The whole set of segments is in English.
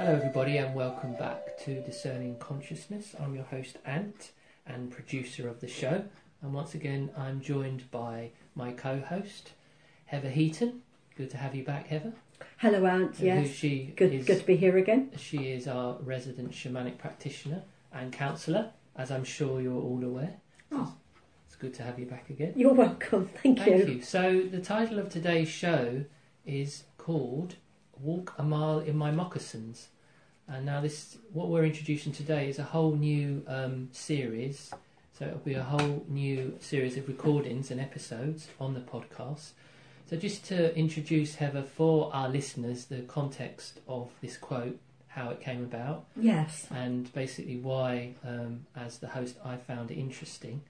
Hello, everybody, and welcome back to Discerning Consciousness. I'm your host, Ant, and producer of the show. And once again, I'm joined by my co host, Heather Heaton. Good to have you back, Heather. Hello, Ant. Yes. she Good, is, good to be here again. She is our resident shamanic practitioner and counsellor, as I'm sure you're all aware. Oh. It's good to have you back again. You're welcome. Thank, you. Thank you. So, the title of today's show is called Walk a Mile in My Moccasins. And now, this what we're introducing today is a whole new um, series. So, it'll be a whole new series of recordings and episodes on the podcast. So, just to introduce Heather for our listeners, the context of this quote, how it came about, Yes. and basically why, um, as the host, I found it interesting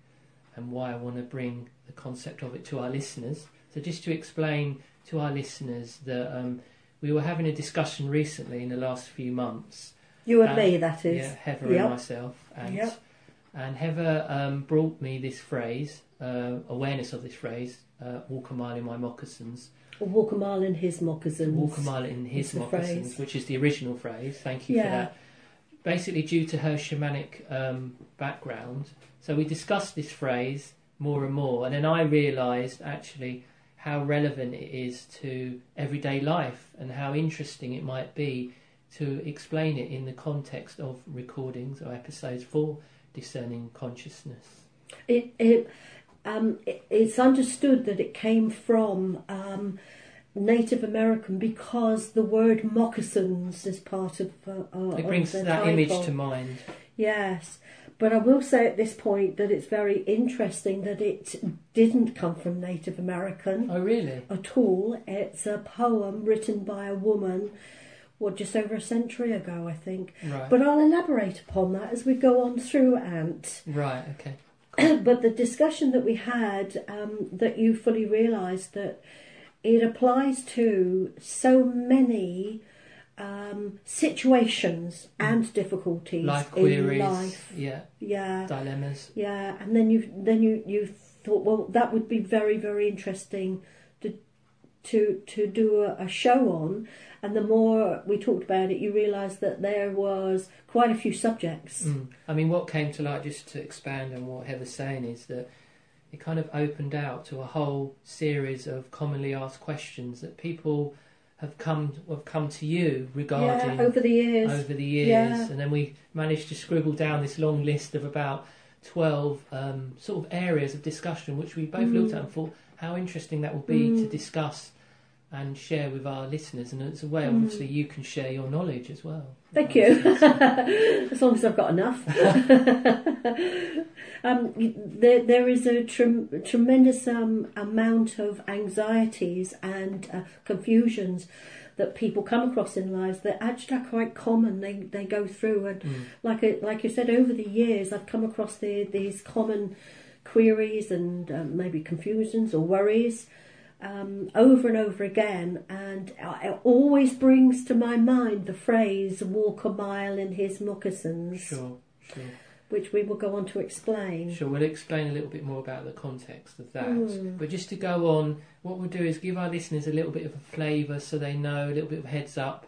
and why I want to bring the concept of it to our listeners. So, just to explain to our listeners that um, we were having a discussion recently in the last few months. You and Uh, me, that is. Yeah, Heather Yep. and myself. And, Yep. and Heather um, brought me this phrase, uh, awareness of this phrase, uh, walk a mile in my moccasins. Or walk a mile in his moccasins. Walk a mile in his moccasins, phrase. which is the original phrase. Thank you for Yeah. that. Basically, due to her shamanic um, background, so we discussed this phrase more and more, and then I realised actually how relevant it is to everyday life and how interesting it might be to explain it in the context of recordings or episodes for discerning consciousness. It, it, um, it, it's understood that it came from um, Native American because the word moccasins is part of. Uh, uh, It brings that image to mind. Yes, but I will say at this point that it's very interesting that it didn't come from Native American. Oh, really? at all. It's a poem written by a woman, well, just over a century ago, I think. Right. But I'll elaborate upon that as we go on through Ant. right. Okay. but the discussion that we had, um, that you fully realised that it applies to so many um, situations and difficulties Mm. Life in queries. life. Yeah. Yeah. Dilemmas. Yeah, and then you then you you thought, well, that would be very very interesting to to to do a, a show on. And the more we talked about it, you realised that there was quite a few subjects. Mm. I mean, what came to light, just to expand on what Heather's saying, is that it kind of opened out to a whole series of commonly asked questions that people have come have come to you regarding Yeah, over the years. over the years, Yeah. and then we managed to scribble down this long list of about twelve um, sort of areas of discussion, which we both looked at and thought how interesting that will be to Mm. discuss and share with our listeners, and it's a way, Mm. obviously, you can share your knowledge as well. Thank you. as long as I've got enough. um, there, there is a trem- tremendous um, amount of anxieties and uh, confusions that people come across in lives that actually are quite common. They they go through, and Mm. like I, like you said, over the years, I've come across the, these common queries and um, maybe confusions or worries um, over and over again, and it always brings to my mind the phrase "walk a mile in his moccasins," Sure, sure. which we will go on to explain. Sure, we'll explain a little bit more about the context of that. Mm. But just to go on, what we'll do is give our listeners a little bit of a flavour so they know, a little bit of heads up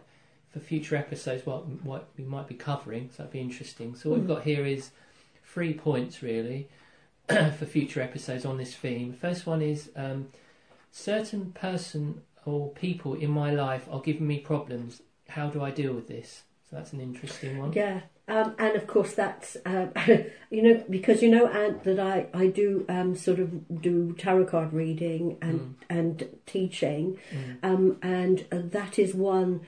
for future episodes what, what we might be covering. So that'd be interesting. So what we've Mm. got here is three points really for future episodes on this theme. First one is um, certain person or people in my life are giving me problems. How do I deal with this? So that's an interesting one. Yeah, um, and of course that's uh, you know because you know Ant that I I do um, sort of do tarot card reading and and teaching, Mm. um, and that is one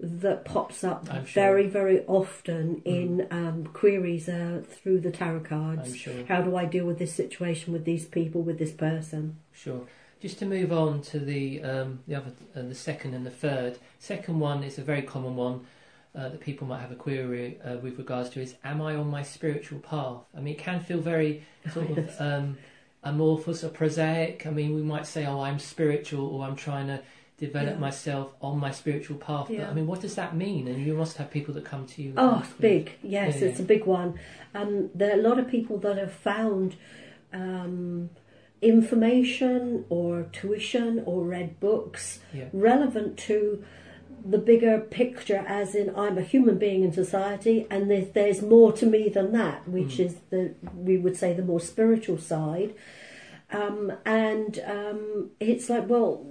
that pops up I'm sure. very very often in um, queries uh, through the tarot cards. I'm sure. How do I deal with this situation with these people with this person? Sure. Just to move on to the um, the other, uh, the second and the third. Second one is a very common one uh, that people might have a query uh, with regards to: is Am I on my spiritual path? I mean, it can feel very sort of um, amorphous or prosaic. I mean, we might say, "Oh, I'm spiritual," or "I'm trying to develop Yeah. myself on my spiritual path." But I mean, what does that mean? And you must have people that come to you. Oh, it's big. Yes, Yeah, it's yeah. a big one. Um, there are a lot of people that have found um, information or tuition or read books Yeah. relevant to the bigger picture, as in I'm a human being in society, and there's, there's more to me than that, which Mm. is the we would say the more spiritual side. Um, and um, it's like, well,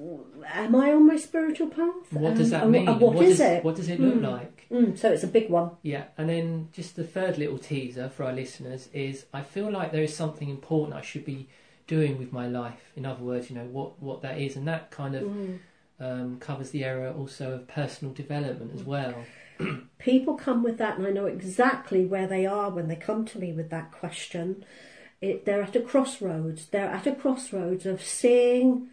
am I on my spiritual path? What does Um, that and mean? what- what is does, it? What does it look Mm. like? Mm, so it's a big one. Yeah, and then just the third little teaser for our listeners is I feel like there is something important I should be doing with my life. In other words, you know what what that is, and that kind of Mm. um, covers the area also of personal development as well. people come with that, and I know exactly where they are when they come to me with that question. It, they're at a crossroads. They're at a crossroads of seeing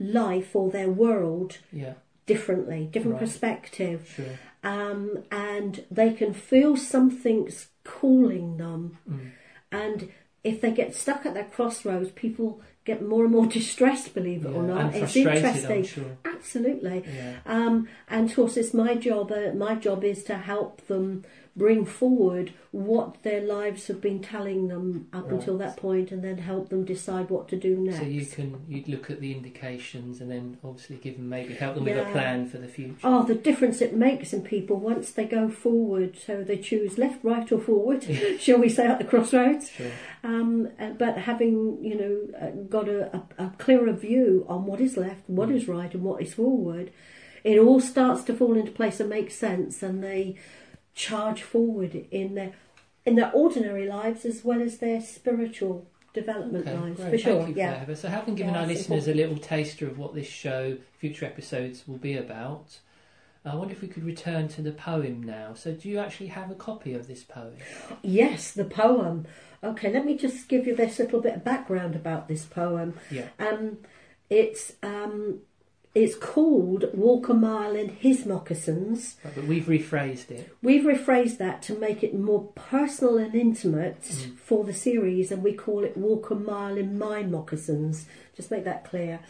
life or their world Yeah, differently, different Right. perspective, sure. um, and they can feel something's calling them. Mm. And if they get stuck at that crossroads, people get more and more distressed. Believe it or not, it's interesting. sure. Absolutely. Yeah, Um, and of course, it's my job. Uh, my job is to help them bring forward what their lives have been telling them up Right. until that point, and then help them decide what to do next. so you can you look at the indications and then obviously give them maybe help them with a plan for the future. Oh, the difference it makes in people once they go forward. So they choose left, right, or forward, shall we say, at the crossroads. Sure. Um, uh, but having you know uh, got a, a, a clearer view on what is left, what Mm. is right, and what is forward, it all starts to fall into place and make sense, and they charge forward in their in their ordinary lives as well as their spiritual development Okay, lives. great. For sure, Thank you yeah. So, having given Yeah, our listeners a little taster of what this show, future episodes will be about, I wonder if we could return to the poem now. So, do you actually have a copy of this poem? Yes, the poem. Okay, let me just give you this little bit of background about this poem. Yeah. Um, it's um, it's called "Walk a Mile in His Moccasins." Right, but we've rephrased it. We've rephrased that to make it more personal and intimate Mm. for the series, and we call it "Walk a Mile in My Moccasins." Just make that clear.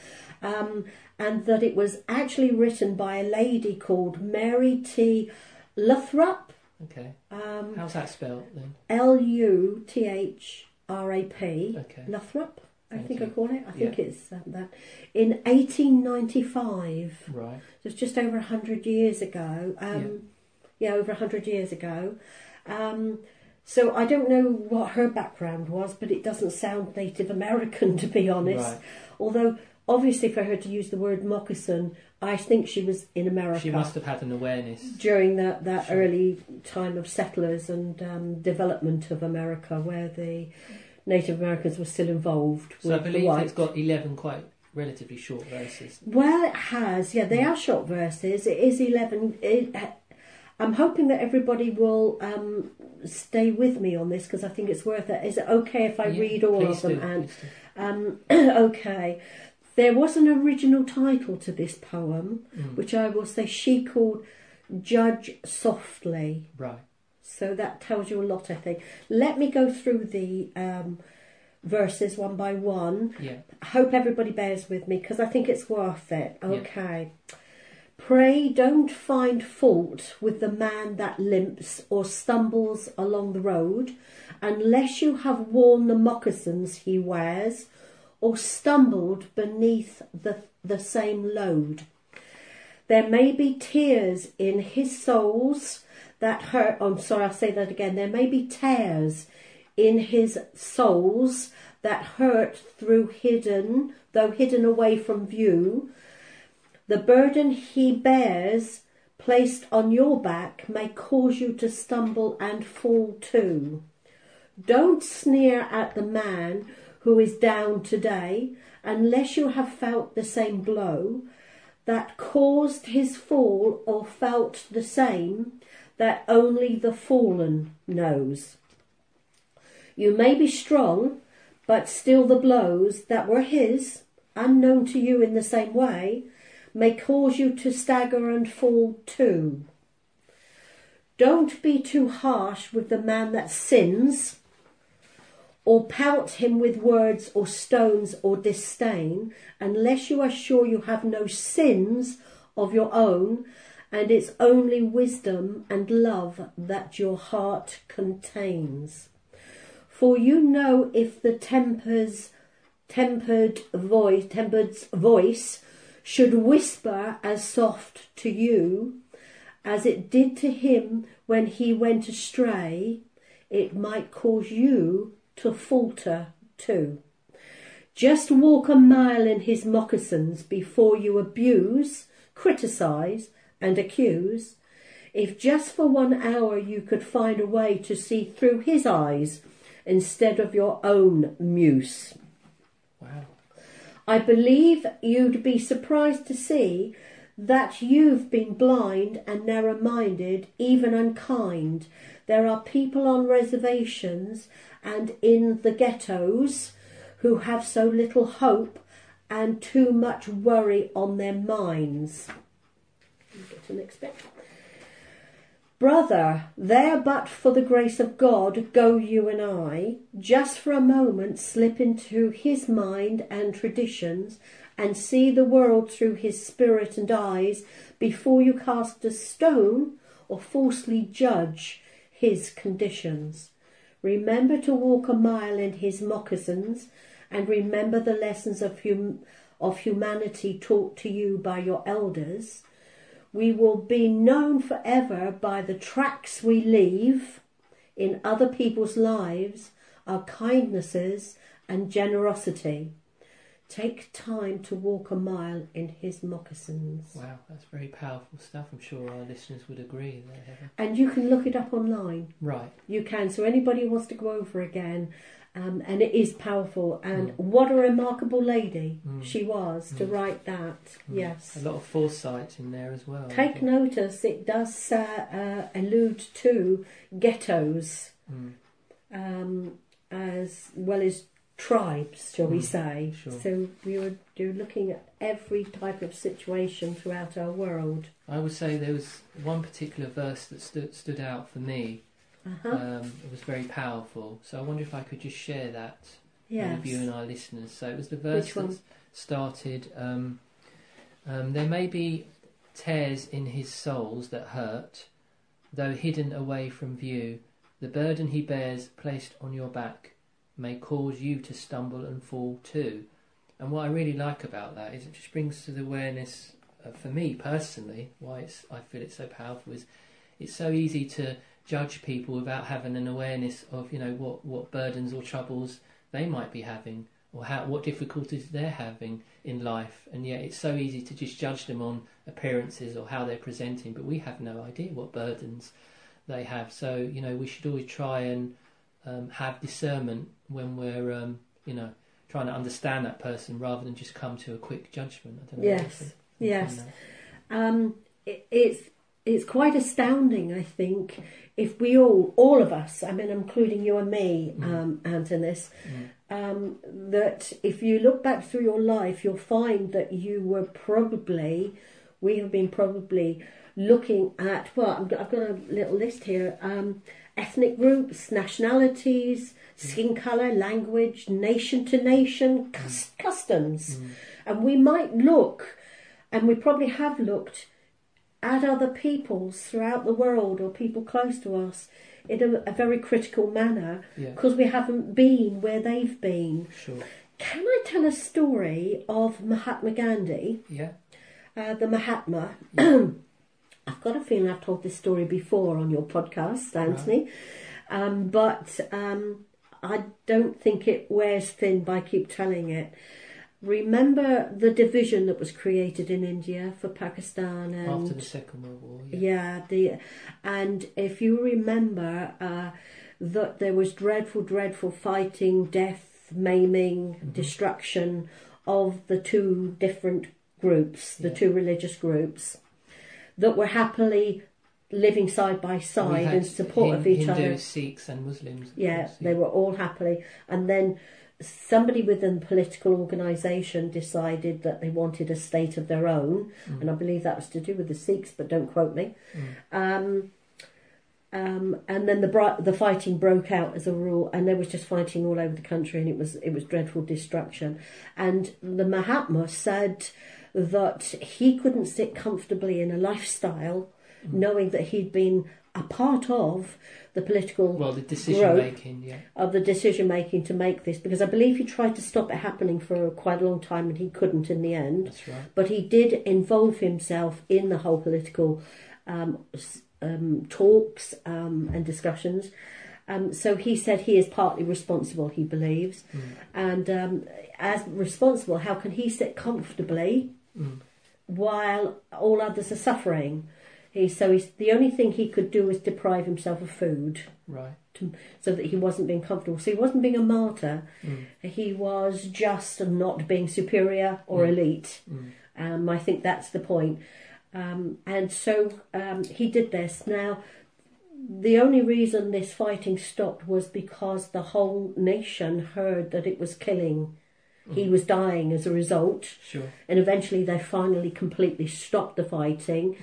Um, and that it was actually written by a lady called Mary T. Lathrop. Okay. Um, How's that spelled then? L U T H R A P. Okay. Lothrop, I think. I call it. I think it's um, that. In 1895, Right. so it's just over 100 years ago. Um, yeah. over 100 years ago. Um, so I don't know what her background was, but it doesn't sound Native American, to be honest. Right. Although, obviously, for her to use the word moccasin, I think she was in America She must have had an awareness. during that, that Sure. early time of settlers and um, development of America, where the Native Americans were still involved So, I believe it's got 11 quite relatively short verses. Well, it has. Yeah, they are short verses. It is eleven. It, I'm hoping that everybody will um, stay with me on this because I think it's worth it. Is it okay if I Yeah, read all of them? do, And um, okay, there was an original title to this poem, Mm. which I will say she called "Judge Softly." Right. So that tells you a lot, I think. Let me go through the um, verses one by one. Yeah. I hope everybody bears with me because I think it's worth it. Okay. Pray don't find fault with the man that limps or stumbles along the road unless you have worn the moccasins he wears or stumbled beneath the, the same load. There may be tears in his souls that hurt. I'm sorry, I'll say that again. There may be tears in his souls that hurt through hidden, though hidden away from view. The burden he bears, placed on your back, may cause you to stumble and fall too. Don't sneer at the man who is down today unless you have felt the same blow that caused his fall or felt the same that only the fallen knows. You may be strong, but still the blows that were his, unknown to you in the same way, may cause you to stagger and fall too. Don't be too harsh with the man that sins, or pelt him with words or stones or disdain, unless you are sure you have no sins of your own, and it's only wisdom and love that your heart contains. For you know if the tempers, tempered voice, tempered's voice should whisper as soft to you, as it did to him when he went astray, it might cause you to falter too. Just walk a mile in his moccasins before you abuse, criticize, and accuse. If just for one hour you could find a way to see through his eyes instead of your own muse. Wow. I believe you'd be surprised to see that you've been blind and narrow minded, even unkind. There are people on reservations and in the ghettos who have so little hope and too much worry on their minds. The next bit. Brother, there but for the grace of God go you and I, just for a moment slip into his mind and traditions and see the world through his spirit and eyes before you cast a stone or falsely judge his conditions. Remember to walk a mile in his moccasins and remember the lessons of, hum- of humanity taught to you by your elders we will be known forever by the tracks we leave in other people's lives, our kindnesses and generosity. Take time to walk a mile in his moccasins. Wow, that's very powerful stuff. I'm sure our listeners would agree there, And you can look it up online. Right. You can. So anybody who wants to go over again, um, and it is powerful. And what a remarkable lady Mm. she was to write that. Mm. Yes. A lot of foresight in there as well. Take notice, it does uh, uh, allude to ghettos Mm. um, as well as tribes, shall we Mm, say. sure. So we were do- looking at every type of situation throughout our world. I would say there was one particular verse that stood stood out for me. Uh-huh. Um, it was very powerful. So I wonder if I could just share that yes. with you and our listeners. So it was the verse that started. Um, um, there may be tears in his souls that hurt, though hidden away from view. The burden he bears, placed on your back, may cause you to stumble and fall too. And what I really like about that is it just brings to the awareness, uh, for me personally, why it's I feel it's so powerful is it's so easy to judge people without having an awareness of you know what what burdens or troubles they might be having or how what difficulties they're having in life. And yet it's so easy to just judge them on appearances or how they're presenting but we have no idea what burdens they have. So you know we should always try and um, have discernment when we're um, you know trying to understand that person rather than just come to a quick judgment. I don't know Yes, yes. Um, it, it's it's quite astounding, I think, if we all, all of us, I mean, including you and me, Mm. um, Antonis, Mm. um, that if you look back through your life, you'll find that you were probably, we have been probably looking at, well, I've got, I've got a little list here um, ethnic groups, nationalities, skin colour, language, nation to nation, customs. Mm. And we might look, and we probably have looked, at other peoples throughout the world or people close to us in a, a very critical manner yeah. because we haven't been where they've been. sure. Can I tell a story of Mahatma Gandhi, yeah. Uh, the Mahatma? I've got a feeling I've told this story before on your podcast, Anthony, um, but um, I don't think it wears thin by keep telling it. Remember the division that was created in India for Pakistan and after the second world war yeah, yeah, the and if you remember uh, that there was dreadful, dreadful fighting, death, maiming, Mhm. destruction of the two different groups, the Yeah. two religious groups that were happily living side by side in support Hin- of each Hindus, other. Sikhs, and Muslims. Yeah, they were all happily, and then somebody within the political organisation decided that they wanted a state of their own, Mm. and I believe that was to do with the Sikhs, but don't quote me. Mm. Um, um, and then the the fighting broke out as a rule, and there was just fighting all over the country, and it was it was dreadful destruction. And the Mahatma said that he couldn't sit comfortably in a lifestyle. Knowing that he'd been a part of the political Well, the decision making, yeah. of the decision making to make this, because I believe he tried to stop it happening for quite a long time, and he couldn't in the end That's right. but he did involve himself in the whole political um, um, talks um, and discussions. Um, so he said he is partly responsible, he believes. Mm. And um, as responsible, how can he sit comfortably Mm. while all others are suffering? He, so he's, the only thing he could do was deprive himself of food Right. so that he wasn't being comfortable. So he wasn't being a martyr. Mm. He was just not being superior or Mm. elite. Mm. Um, I think that's the point. Um, and so um, he did this. Now, the only reason this fighting stopped was because the whole nation heard that it was killing. He Mm. was dying as a result, Sure. and eventually they finally completely stopped the fighting.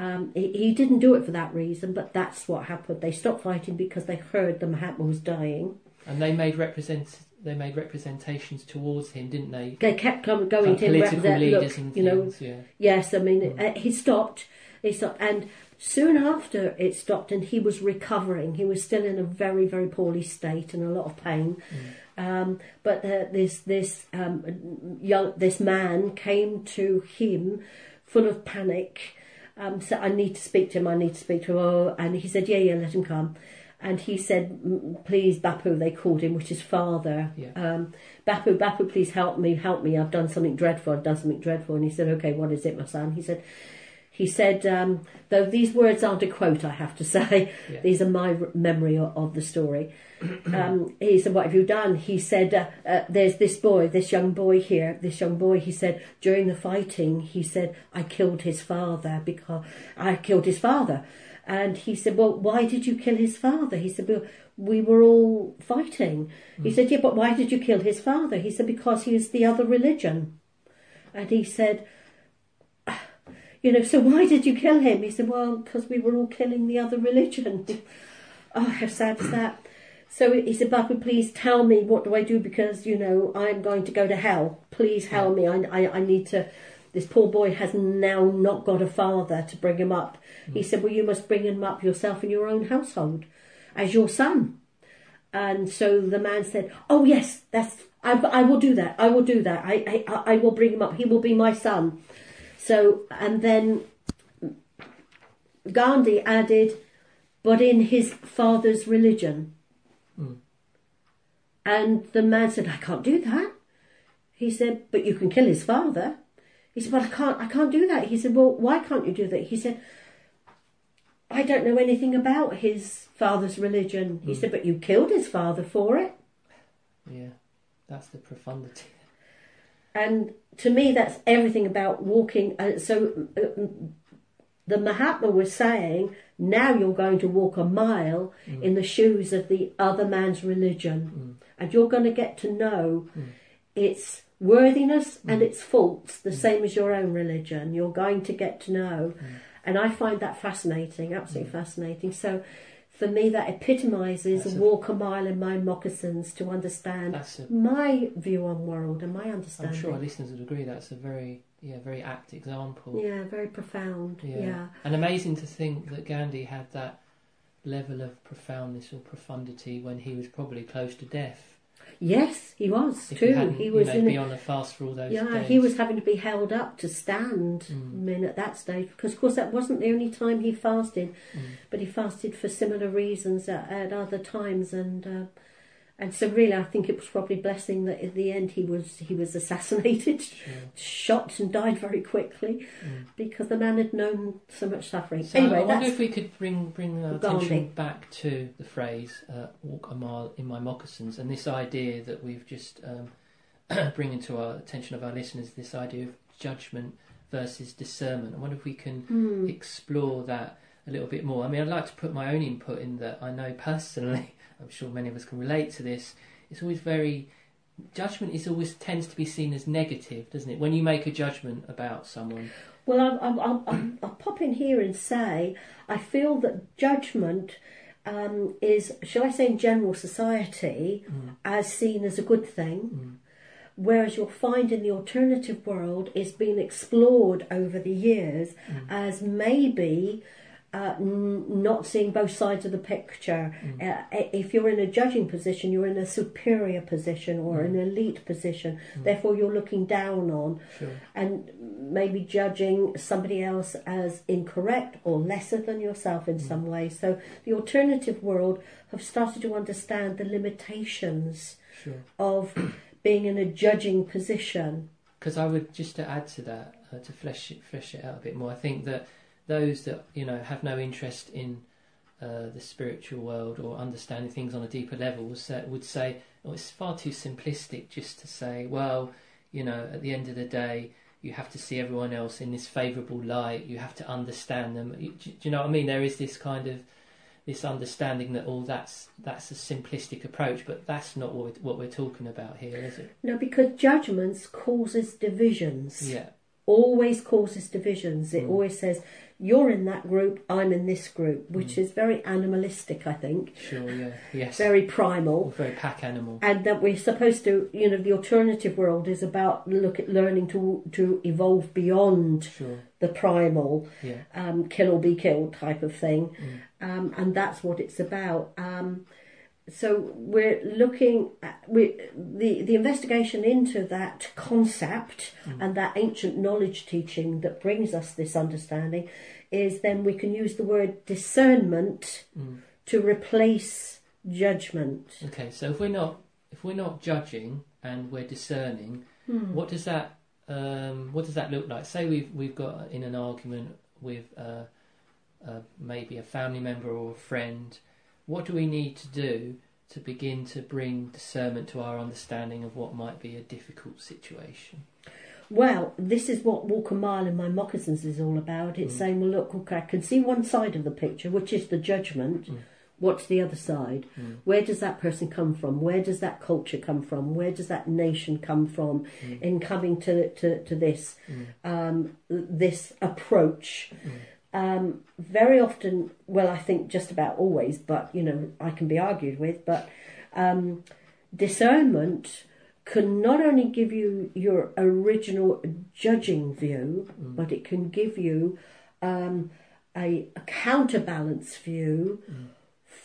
Um, he, he didn't do it for that reason, but that's what happened. They stopped fighting because they heard the Mahatma was dying. And they made represent they made representations towards him, didn't they? They kept going to him, political leaders look, and you know, things. yeah. Yes, I mean, Mm. uh, he stopped. He stopped, and soon after it stopped, and he was recovering. He was still in a very, very poorly state and a lot of pain. Mm. Um, but uh, this this um, young this man came to him, full of panic. Um, so I need to speak to him. I need to speak to him. Oh, and he said, "Yeah, yeah, let him come." And he said, "Mm, "Please, Bapu," they called him, which is father. Yeah. Um, Bapu, Bapu, please help me, help me. I've done something dreadful. I've done something dreadful. And he said, "Okay, what is it, my son?" He said, "He said, um, though these words aren't a quote, I have to say. Yeah. These are my memory of, of the story." um, he said, "What have you done?" He said, uh, uh, "There's this boy, this young boy here. This young boy." He said, "During the fighting, he said I killed his father because I killed his father." And he said, "Well, why did you kill his father?" He said, "Well, we were all fighting." He said, "Yeah, but why did you kill his father?" He said, "Because he is the other religion." And he said, "You know, so why did you kill him?" He said, "Well, because we were all killing the other religion." oh, how sad is that? So he said, Bapu, please tell me what do I do because, you know, I'm going to go to hell. Please help me. I, I, I need to. This poor boy has now not got a father to bring him up. Mm. He said, Well, you must bring him up yourself in your own household as your son. And so the man said, Oh, yes, that's. I, I will do that. I will do that. I, I, I will bring him up. He will be my son. So, and then Gandhi added, but in his father's religion. Mm. And the man said, I can't do that. He said, but you can kill his father. He said, but I can't, I can't do that. He said, well, why can't you do that? He said, I don't know anything about his father's religion. He Mm. said, but you killed his father for it. Yeah. That's the profundity. And to me, that's everything about walking. Uh, so uh, the Mahatma was saying, now you're going to walk a mile Mm. in the shoes of the other man's religion. Mm. And you're going to get to know Mm. its worthiness and Mm. its faults, the Mm. same as your own religion. You're going to get to know. Mm. And I find that fascinating, absolutely Mm. fascinating. So for me, that epitomizes a- walk a mile in my moccasins to understand a my view on world and my understanding. I'm sure our listeners would agree that's a very yeah, very apt example. Yeah, very profound. Yeah. Yeah. And amazing to think that Gandhi had that level of profoundness or profundity when he was probably close to death. Yes, he was If too. he, He you was know, in. be on a fast for all those yeah, days. he was having to be held up to stand. Mm. I mean, at that stage, because of course that wasn't the only time he fasted, Mm. but he fasted for similar reasons at, at other times, and uh, and so really, I think it was probably a blessing that in the end he was he was assassinated, Sure. shot, and died very quickly Mm. because the man had known so much suffering. So anyway, I wonder if we could bring bring our Gandhi. attention back to the phrase uh, "walk a mile in my moccasins" and this idea that we've just um, bringing to our attention of our listeners this idea of judgment versus discernment. I wonder if we can Hmm. explore that a little bit more. I mean, I'd like to put my own input in that. I know personally, I'm sure many of us can relate to this. It's always very judgment is always tends to be seen as negative, doesn't it? When you make a judgment about someone, Well, I'll, I'll, I'll, I'll, I'll pop in here and say I feel that judgment um, is, shall I say, in general society, Mm. as seen as a good thing, Mm. whereas you'll find in the alternative world is being explored over the years Mm. as maybe uh, n- not seeing both sides of the picture. Mm. Uh, if you're in a judging position, you're in a superior position or Mm. an elite position. Mm. Therefore, you're looking down on Sure. and maybe judging somebody else as incorrect or lesser than yourself in Mm. some way. So, the alternative world have started to understand the limitations Sure. of being in a judging position. Because I would just to add to that, uh, to flesh it, flesh it out a bit more. I think that those that you know have no interest in uh, the spiritual world or understanding things on a deeper level would say, would say, "Oh, it's far too simplistic just to say, well, you know, at the end of the day." You have to see everyone else in this favourable light. You have to understand them. You- Do you know what I mean? There is this kind of this understanding that all that's that's a simplistic approach, but that's not what we're, what we're talking about here, is it? No, because judgments causes divisions. Yeah, always causes divisions. It Mm. always says, you're in that group, I'm in this group, which Mm. is very animalistic, I think, sure, yeah, yes, very Or primal. very pack animal. And that we're supposed to, you know, the alternative world is about look at learning to to evolve beyond Sure, the primal, yeah. um, kill or be killed type of thing, Mm. um, and that's what it's about. Um, so we're looking at we, the the investigation into that concept Mm. and that ancient knowledge teaching that brings us this understanding is then we can use the word discernment Mm. to replace judgment. Okay, so if we're not if we're not judging and we're discerning, Hmm. what does that um, what does that look like? Say we've we've got in an argument with uh, uh, maybe a family member or a friend. What do we need to do to begin to bring discernment to our understanding of what might be a difficult situation? Well, this is what Walk a Mile in My Moccasins is all about. It's Mm. saying, well, look, okay, I can see one side of the picture, which is the judgment. Mm. What's the other side? Mm. Where does that person come from? Where does that culture come from? Where does that nation come from Mm. in coming to, to, to this Mm. um, this approach? Um, very often, well, I think just about always, but you know, I can be argued with, but um, discernment can not only give you your original judging view, Mm. but it can give you um, a, a counterbalance view Mm.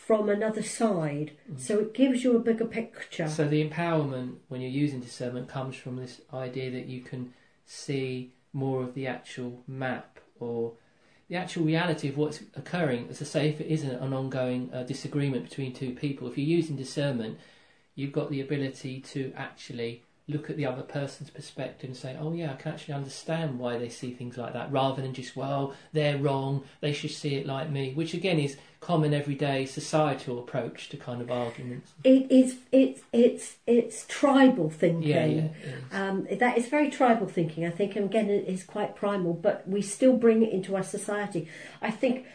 from another side. Mm. So it gives you a bigger picture. So the empowerment when you're using discernment comes from this idea that you can see more of the actual map or the actual reality of what's occurring. As I say, if it isn't an ongoing uh, disagreement between two people, if you're using discernment, you've got the ability to actually look at the other person's perspective and say, "Oh yeah, I can actually understand why they see things like that," rather than just, "Well, they're wrong. They should see it like me," which again is common everyday societal approach to kind of arguments. It is it's it's it's tribal thinking. Yeah, yeah. is. Um, that is very tribal thinking, I think, and again, it is quite primal, but we still bring it into our society. I think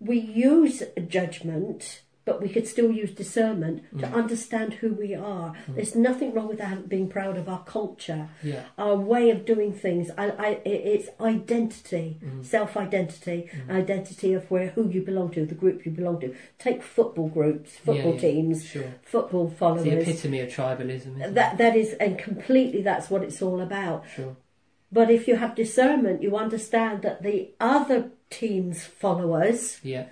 we use judgment, but we could still use discernment to Mm. understand who we are. There's nothing wrong with being proud of our culture, Yeah. our way of doing things. I, I, it's identity, Mm. self identity, Mm. identity of where who you belong to, the group you belong to. Take football groups, football Yeah, yeah. teams, Sure. football It's followers. the epitome of tribalism, That that is, and completely, that's what it's all about. Sure. But if you have discernment, you understand that the other team's followers Yeah.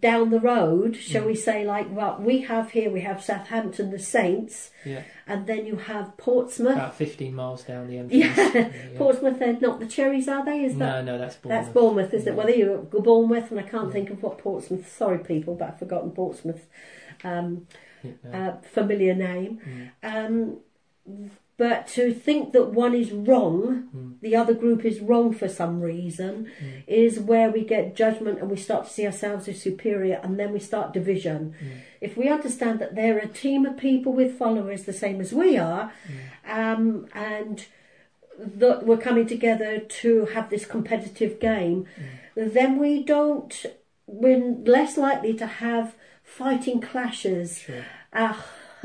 Down the road, shall Mm. we say, like what we have here, we have Southampton, the Saints, Yeah. and then you have Portsmouth. About 15 miles down the M3. Yeah. Portsmouth, they're not the Cherries, are they? Is that No, no, that's Bournemouth. that's Bournemouth? Is it? Yeah. Well, there you go, Bournemouth, and I can't Yeah. think of what Portsmouth. Sorry, people, but I've forgotten Portsmouth. Um, Yeah, no. uh, familiar name. Mm, Um, but to think that one is wrong, mm, the other group is wrong for some reason, mm, is where we get judgment and we start to see ourselves as superior and then we start division. mm, If we understand that they're a team of people with followers the same as we are, mm. um, and that we're coming together to have this competitive game, then we don't, we're less likely to have fighting clashes Sure. uh,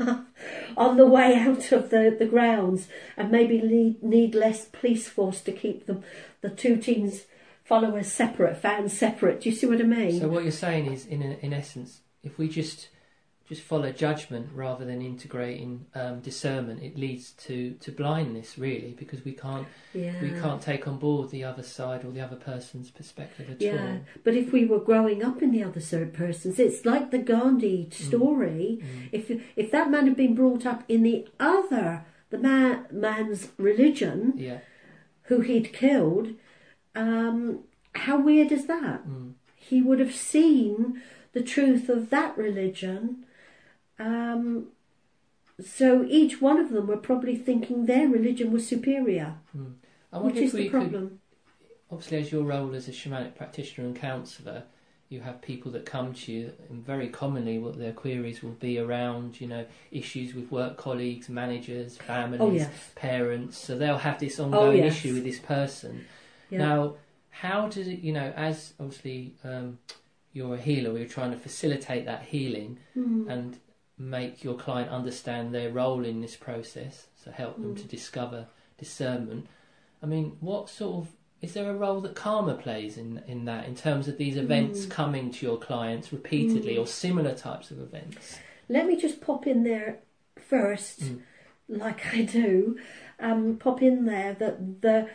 on the way out of the, the grounds and maybe need, need less police force to keep the, the two teams followers separate, fans separate. Do you see what I mean? So what you're saying is, in in essence, if we just just follow judgment rather than integrating um, discernment, it leads to, to blindness really because we can't yeah. we can't take on board the other side or the other person's perspective at Yeah, all. but if we were growing up in the other third persons, it's like the Gandhi story. Mm. If if that man had been brought up in the other the man, man's religion Yeah. who he'd killed, um, how weird is that? Mm. He would have seen the truth of that religion. Um, so each one of them were probably thinking their religion was superior, Mm. I which wonder is the could problem. obviously as your role as a shamanic practitioner and counsellor, you have people that come to you and very commonly what their queries will be around, you know, issues with work colleagues, managers, families, Oh yes, parents. So they'll have this ongoing yes. issue with this person. yeah. Now, how does it, you know, as obviously um, you're a healer, you're trying to facilitate that healing Hmm. and make your client understand their role in this process, so help them Mm. to discover discernment. I mean, what sort of is there a role that karma plays in in that in terms of these events Mm. coming to your clients repeatedly Mm. or similar types of events? Let me just pop in there first, Mm. like I do. Um, pop in there that the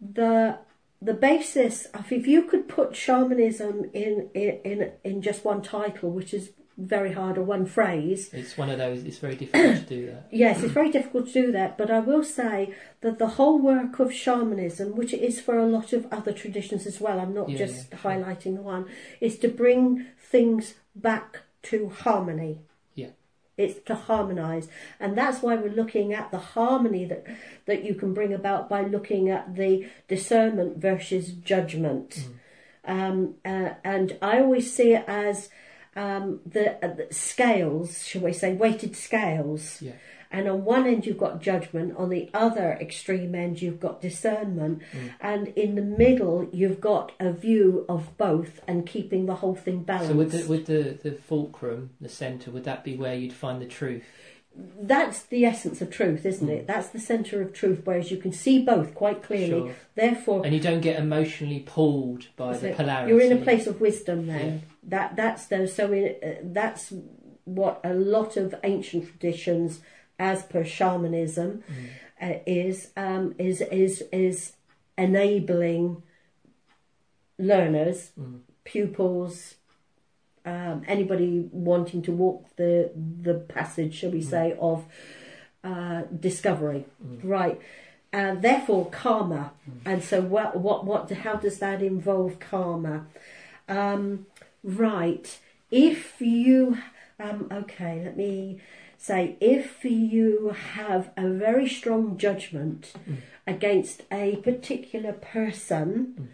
the the basis of if you could put shamanism in in in, in just one title, which is very hard or one phrase. It's one of those. It's very difficult to do that. Yes, it's very difficult to do that, but I will say that the whole work of shamanism, which it is for a lot of other traditions as well, I'm not Yeah, just yeah, highlighting the one, is to bring things back to harmony. Yeah. It's to harmonise. And that's why we're looking at the harmony that, that you can bring about by looking at the discernment versus judgment. Um, uh, and I always see it as um, the, uh, the scales, shall we say, weighted scales. Yeah. And on one end you've got judgment, on the other extreme end you've got discernment, Mm. and in the middle you've got a view of both and keeping the whole thing balanced. So with the with the the fulcrum, the centre, would that be where you'd find the truth? That's the essence of truth, isn't Mm. it? That's the centre of truth, whereas you can see both quite clearly. Sure. Therefore, And you don't get emotionally pulled by the it. polarity. You're in a place of wisdom then. That that's the so in, uh, that's what a lot of ancient traditions, as per shamanism, Mm. uh, is um, is is is enabling learners, Mm. pupils, um, anybody wanting to walk the the passage, shall we Mm. say, of uh, discovery, Mm. right? And therefore, karma. Mm. And so, what, what, what? How does that involve karma? Um, right. If you, um, okay, let me say, if you have a very strong judgment Mm. against a particular person, Mm.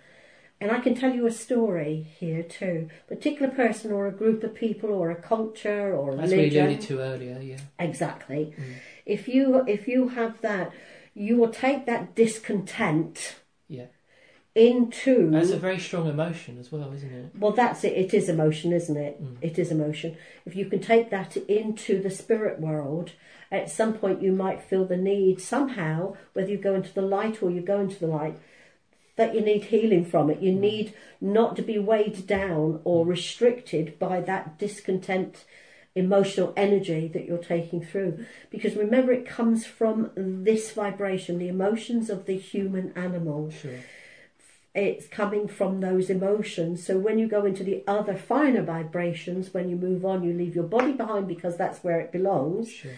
and I can tell you a story here too. Particular person, or a group of people, or a culture, or a As we religion. alluded to earlier, yeah. Exactly. Mm. If you if you have that, you will take that discontent Yeah. Into. That's a very strong emotion as well, isn't it? well, that's it. It is emotion, isn't it? Mm. It is emotion. If you can take that into the spirit world, at some point you might feel the need somehow, whether you go into the light or you go into the light, that you need healing from it. You Mm. need not to be weighed down or restricted by that discontent emotional energy that you're taking through because remember it comes from this vibration the emotions of the human animal Sure. It's coming from those emotions. So when you go into the other finer vibrations, when you move on, you leave your body behind because that's where it belongs. Sure.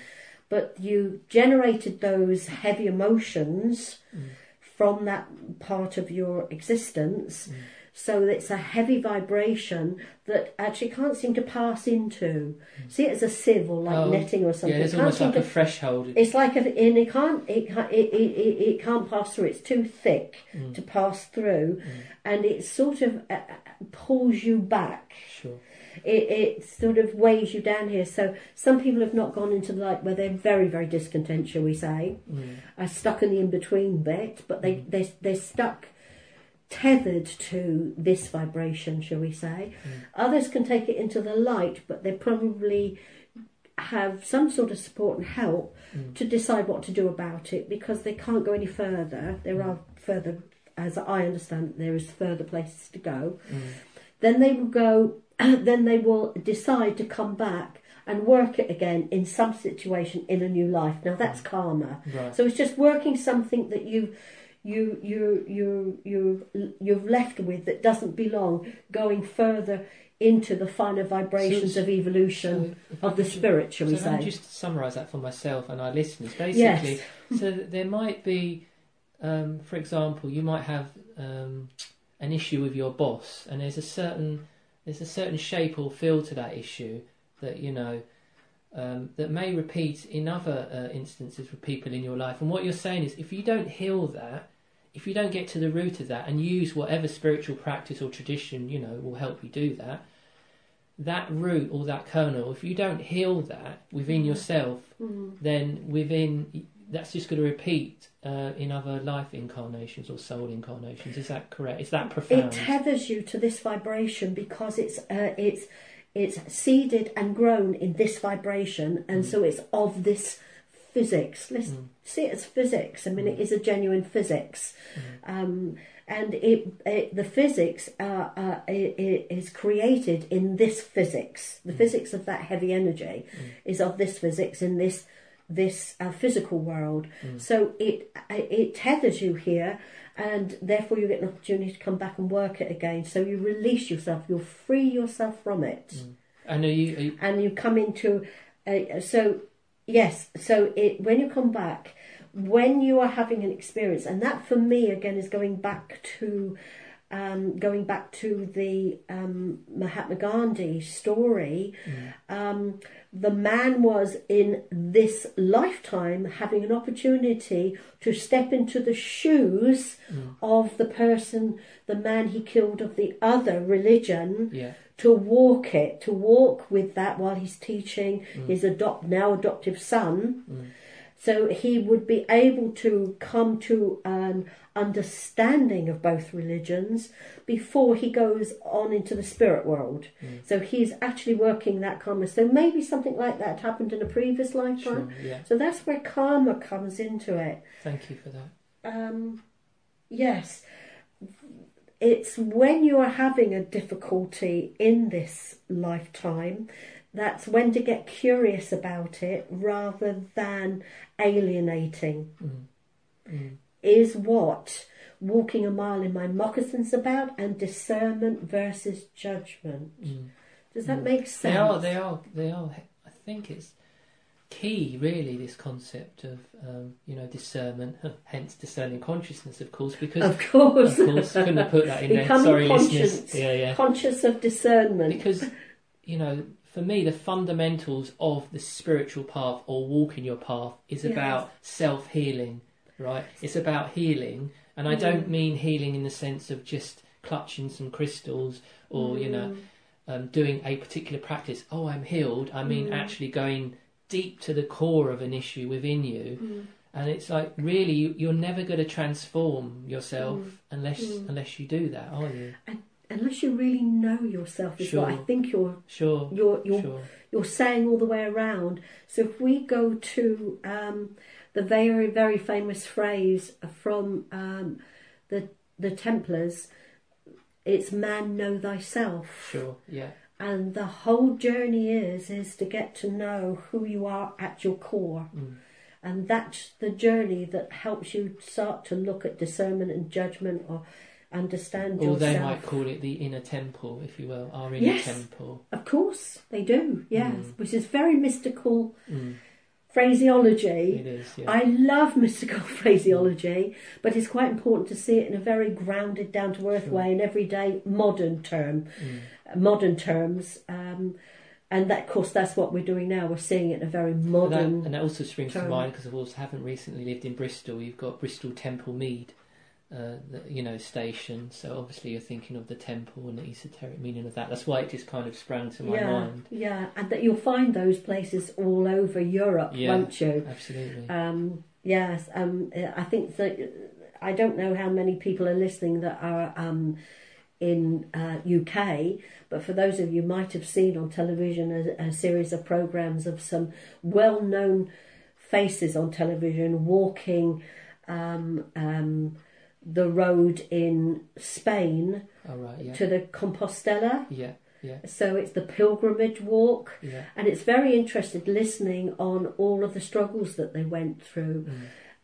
But you generated those heavy emotions Mm. from that part of your existence. Mm. So it's a heavy vibration that actually can't seem to pass into. See it as a sieve or like Oh, netting or something. Yeah, It almost like to a threshold. it's like a, and it can't it, can't- it, it, it, can't pass through. It's too thick Mm. to pass through, Mm. and it sort of uh, pulls you back. Sure. It, it sort of weighs you down here. So some people have not gone into the light where they're very very discontent, shall we say, Mm. are stuck in the in between bit, but they Mm. they they're stuck. Tethered to this vibration, shall we say. Mm. Others can take it into the light, but they probably have some sort of support and help Mm. to decide what to do about it because they can't go any further. There are further, as I understand, there is further places to go. Mm. Then they will go. Then they will decide to come back and work it again in some situation in a new life. Now that's karma. Right. So it's just working something that you you you you you you've left with that doesn't belong, going further into the finer vibrations So- of evolution So of the spirit, shall so we say? just summarise that for myself and our listeners, basically. Yes. so there might be, um, for example, you might have um, an issue with your boss, and there's a certain there's a certain shape or feel to that issue that you know um, that may repeat in other uh, instances with people in your life. And what you're saying is, if you don't heal that, if you don't get to the root of that and use whatever spiritual practice or tradition you know will help you do that, that root or that kernel, if you don't heal that within yourself, Mm. then within that's just going to repeat uh, in other life incarnations or soul incarnations. Is that correct? Is that profound? It tethers you to this vibration because it's uh, it's it's seeded and grown in this vibration, and so it's of this physics. Let's Mm. see it as physics. I mean, it is a genuine physics, Mm. um, and it, it the physics uh, uh, i- i- is created in this physics. The Mm. physics of that heavy energy is of this physics in this this uh, physical world. Mm. So it it tethers you here, and therefore you get an opportunity to come back and work it again. So you release yourself, you'll free yourself from it, Mm. And you, are you and you come into. Uh, so yes, so it when you come back, when you are having an experience, and that for me again is going back to. Um, going back to the um, Mahatma Gandhi story, um, the man was in this lifetime having an opportunity to step into the shoes Mm. of the person, the man he killed of the other religion, yeah, to walk it, to walk with that while he's teaching Mm. his adopt now adoptive son. Mm. So he would be able to come to an understanding of both religions before he goes on into the spirit world. Mm. So he's actually working that karma. So maybe something like that happened in a previous lifetime. sure, yeah. So that's where karma comes into it. Thank you for that. Um, yes, it's when you are having a difficulty in this lifetime that's when to get curious about it rather than alienating Mm. Mm. is what walking a mile in my moccasins about and discernment versus judgment Mm. does that Mm. make sense They are, they are, they are. I think it's key, really, this concept of um, you know discernment, hence discerning consciousness, of course, because of course of course couldn't have put that in there. Sorry, conscious. Yeah, yeah. conscious of discernment Because you know, for me, the fundamentals of the spiritual path or walking your path is Yes. about self healing, right? It's about healing, and I don't Mm. mean healing in the sense of just clutching some crystals or you know Mm. um, doing a particular practice. Oh, I'm healed. I mean, Mm. actually going deep to the core of an issue within you. Mm. And it's like really, you, you're never going to transform yourself Mm. unless Mm. unless you do that, are you? unless you really know yourself is what I think you're Sure, you're you're sure. you're saying all the way around. So if we go to um, the very very famous phrase from um, the the Templars, it's man know thyself, Sure, yeah, and the whole journey is is to get to know who you are at your core. mm. And that's the journey that helps you start to look at discernment and judgment or understand or yourself. they might call it the inner temple, if you will, our inner Yes. temple. Of course, they do, yes, Mm. which is very mystical Mm. phraseology. It is, yeah. I love mystical phraseology, but it's quite important to see it in a very grounded, down to earth Sure. way, in everyday modern term, Mm. Modern terms. Um, and that, of course, that's what we're doing now. We're seeing it in a very And that, modern. and that also springs to mind because of course I haven't recently lived in Bristol. You've got Bristol Temple Mead, uh, the, you know, station. So obviously you're thinking of the temple and the esoteric meaning of that. That's why it just kind of sprang to my yeah, mind. yeah, and that you'll find those places all over Europe, Yeah. won't you? Absolutely. Um, yes, um, I think that I don't know how many people are listening that are um, in uh, UK, but for those of you who might have seen on television a, a series of programs of some well-known faces on television walking um, um, the road in Spain All right. Yeah. to the Compostela. Yeah. Yeah. So it's the pilgrimage walk, Yeah. and it's very interested listening on all of the struggles that they went through. Mm.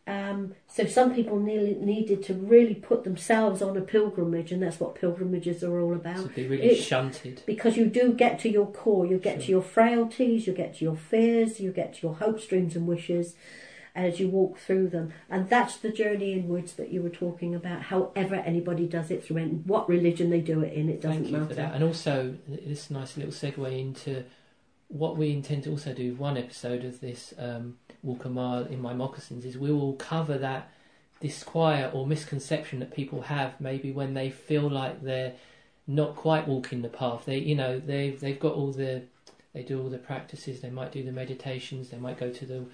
Um, so some people needed to really put themselves on a pilgrimage, and that's what pilgrimages are all about. To be really It- shunted. Because you do get to your core, you get to your frailties, you get to your fears, you get to your hopes, dreams, and wishes as you walk through them. And that's the journey inwards that you were talking about. However, anybody does it through, and what religion they do it in, it doesn't Thank you matter. for that. And also, this nice little segue into what we intend to also do. One episode of this um, walk a mile in my moccasins is we will cover that disquiet or misconception that people have maybe when they feel like they're not quite walking the path. They, you know, they've they've got all the they do all the practices. They might do the meditations. They might go to the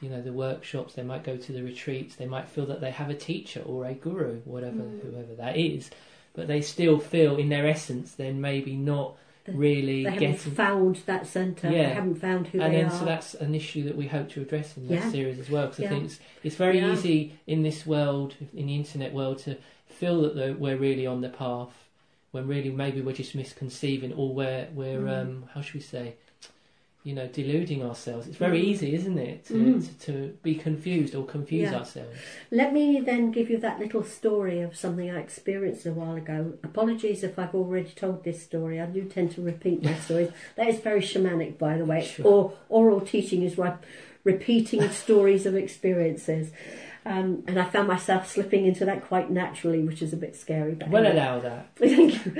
you know the workshops. They might go to the retreats. They might feel that they have a teacher or a guru, whatever Mm. whoever that is. But they still feel, in their essence, they're maybe not really They haven't getting. found that centre. Yeah. They haven't found who they are. and they then, are. so that's an issue that we hope to address in this Yeah. series as well. Because Yeah. I think it's, it's very Yeah. easy in this world, in the internet world, to feel that we're really on the path when really maybe we're just misconceiving or we're we're Mm. um, how should we say, you know, deluding ourselves. It's very Mm. easy, isn't it, to, Mm. to to be confused or confuse Yeah. ourselves. Let me then give you that little story of something I experienced a while ago. Apologies if I've already told this story. I do tend to repeat my stories. That is very shamanic, by the way. Sure. Or oral teaching is like repeating stories of experiences. Um, and I found myself slipping into that quite naturally, which is a bit scary. But Well, anyway. allow that. Thank you.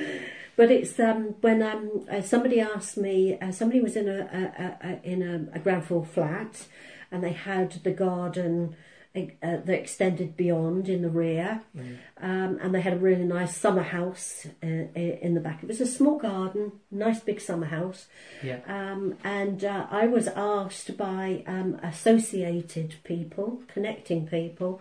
But it's um, when um, uh, somebody asked me. Uh, somebody was in a, a, a, a in a, a ground floor flat, and they had the garden uh, that extended beyond in the rear, Mm. um, and they had a really nice summer house uh, in the back. It was a small garden, nice big summer house, Yeah. um, and uh, I was asked by um, associated people, connecting people,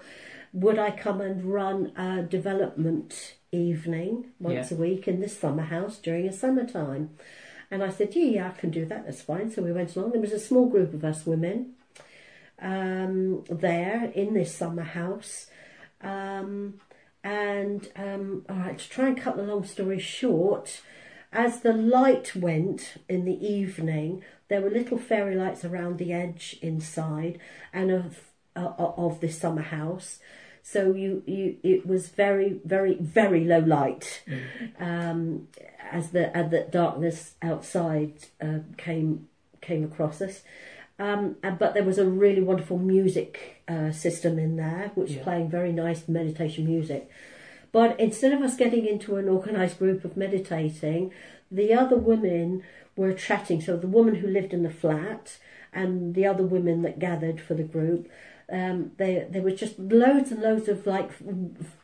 would I come and run a development evening once Yeah. a week in this summer house during a summertime? And I said, yeah, yeah, I can do that. That's fine. So we went along. There was a small group of us women um, there in this summer house. Um, and um, all right, to try and cut the long story short, as the light went in the evening, there were little fairy lights around the edge inside and of uh, of this summer house. So you, you it was very very very low light um, as the as the darkness outside uh, came came across us. Um, but there was a really wonderful music uh, system in there, which Yeah. was playing very nice meditation music. But instead of us getting into an organised group of meditating, the other women were chatting. So the woman who lived in the flat and the other women that gathered for the group, um, they there was just loads and loads of like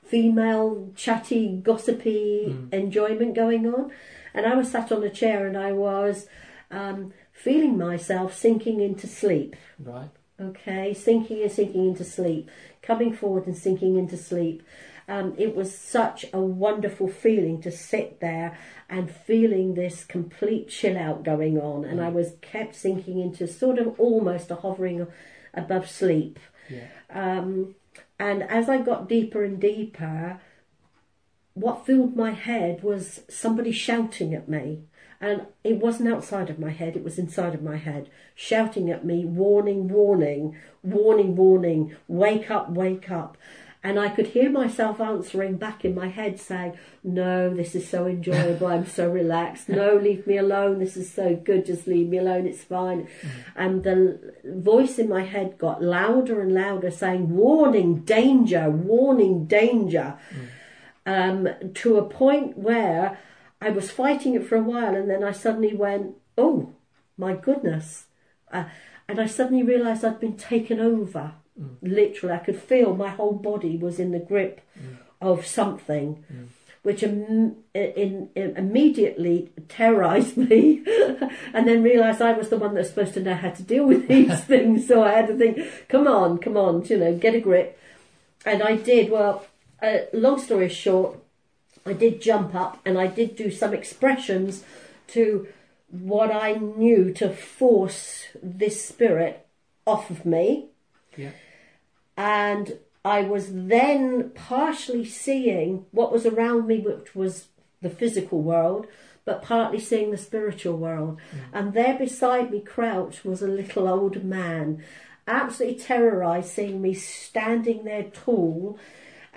female chatty, gossipy Mm. enjoyment going on, and I was sat on a chair and I was um, feeling myself sinking into sleep. Right. Okay, sinking and sinking into sleep, coming forward and sinking into sleep. Um, it was such a wonderful feeling to sit there and feeling this complete chill out going on, and I was kept sinking into sort of almost a hovering above sleep. Yeah. Um, and as I got deeper and deeper, what filled my head was somebody shouting at me. And it wasn't outside of my head, it was inside of my head, shouting at me, warning, warning, warning, warning, wake up, wake up. And I could hear myself answering back in my head saying, No, this is so enjoyable, I'm so relaxed. No, leave me alone, this is so good, just leave me alone, it's fine. And the voice in my head got louder and louder, saying, Warning, danger, warning, danger um, to a point where I was fighting it for a while, and then I suddenly went, "Oh, my goodness!" Uh, and I suddenly realised I'd been taken over. Literally, I could feel my whole body was in the grip of something, which Im- in, in, immediately terrorised me, and then realised I was the one that's supposed to know how to deal with these things. So I had to think, "Come on, come on, you know, get a grip." And I did. Well, uh, long story short, I did jump up and I did do some expressions to what I knew to force this spirit off of me. Yeah. And I was then partially seeing what was around me, which was the physical world, but partly seeing the spiritual world. Mm. And there beside me, crouched, was a little old man, absolutely terrorised seeing me standing there tall,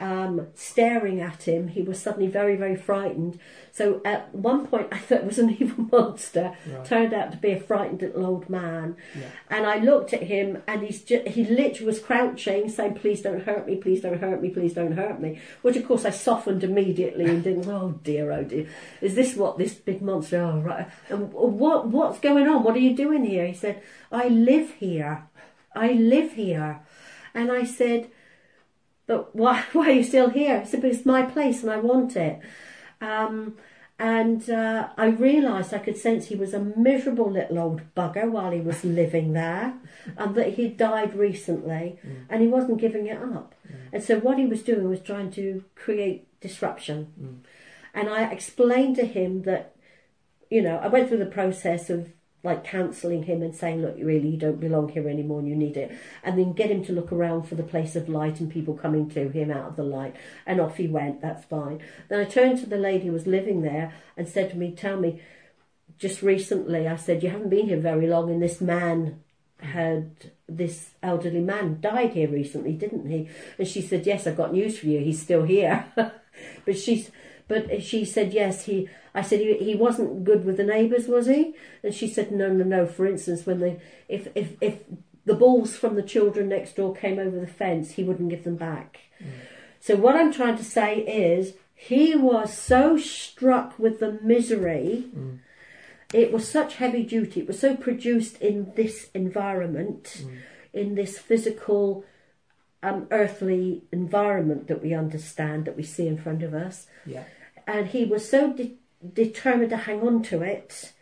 um, staring at him. He was suddenly very, very frightened. So at one point, I thought it was an evil monster. Right. Turned out to be a frightened little old man. Yeah. And I looked at him, and he's he literally was crouching, saying, "Please don't hurt me, please don't hurt me, please don't hurt me." Which of course I softened immediately and didn't. Oh dear, oh dear, is this what this big monster? Oh right. And what what's going on? What are you doing here? He said, "I live here, I live here," and I said, "But why why are you still here?" "But it's my place and I want it." Um, and uh, I realised I could sense he was a miserable little old bugger while he was living there, and that he'd died recently, Mm. and he wasn't giving it up. And so what he was doing was trying to create disruption. Mm. And I explained to him that, you know, I went through the process of like counselling him and saying, look, really you don't belong here anymore and you need it. And then get him to look around for the place of light and people coming to him out of the light. And off he went, that's fine. Then I turned to the lady who was living there and said to me, tell me, just recently, I said, you haven't been here very long and this man had, this elderly man died here recently, didn't he? And she said, yes, I've got news for you, he's still here. but she's, but she said, yes, he, I said, he, he wasn't good with the neighbours, was he? And she said, no, no, no. For instance, when they, if, if, if the balls from the children next door came over the fence, he wouldn't give them back. So what I'm trying to say is, he was so struck with the misery. Mm. It was such heavy duty. It was so produced in this environment, Mm. in this physical, um, earthly environment that we understand, that we see in front of us Yeah. And he was so de- determined to hang on to it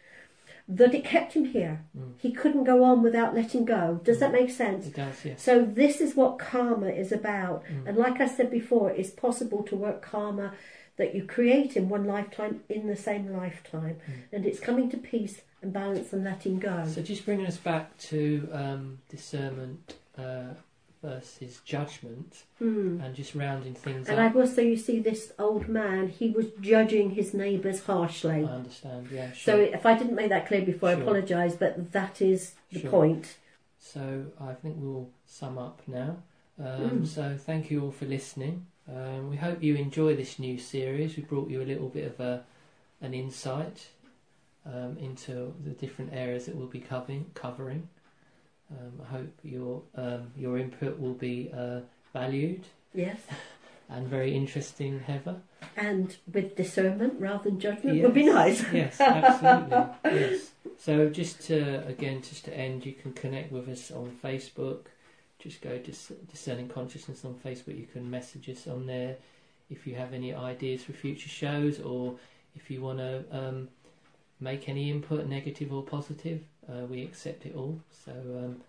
that it kept him here. Mm. He couldn't go on without letting go. Does that make sense? It does. Yes. So this is what karma is about. Mm. And like I said before, it's possible to work karma that you create in one lifetime in the same lifetime. Mm. And it's coming to peace and balance and letting go. So just bringing us back to um, discernment uh, versus judgment, Hmm. and just rounding things up. And up. I've also, you see, this old man, he was judging his neighbours harshly. I understand. Yeah. So if I didn't make that clear before, I apologise, but that is the Sure. point. So I think we'll sum up now. Um, Mm. So thank you all for listening. Um, we hope you enjoy this new series. We brought you a little bit of a, an insight um, into the different areas that we'll be covering. covering. Um, I hope your um, your input will be uh, valued Yes. and very interesting, Heather. And with discernment rather than judgment Yes. would be nice. yes, absolutely. yes. So just to again, just to end, you can connect with us on Facebook. Just go to Discerning Consciousness on Facebook. You can message us on there if you have any ideas for future shows, or if you want to um, make any input, negative or positive. Uh, we accept it all. So um,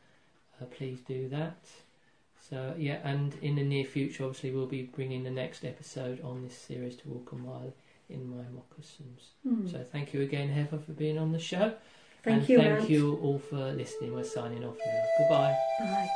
uh, please do that. So yeah, and in the near future, obviously, we'll be bringing the next episode on this series to walk a mile in my moccasins. Hmm. So thank you again, Heather, for being on the show. Thank and you, thank Ant. you all for listening. We're signing off now. Goodbye. Bye.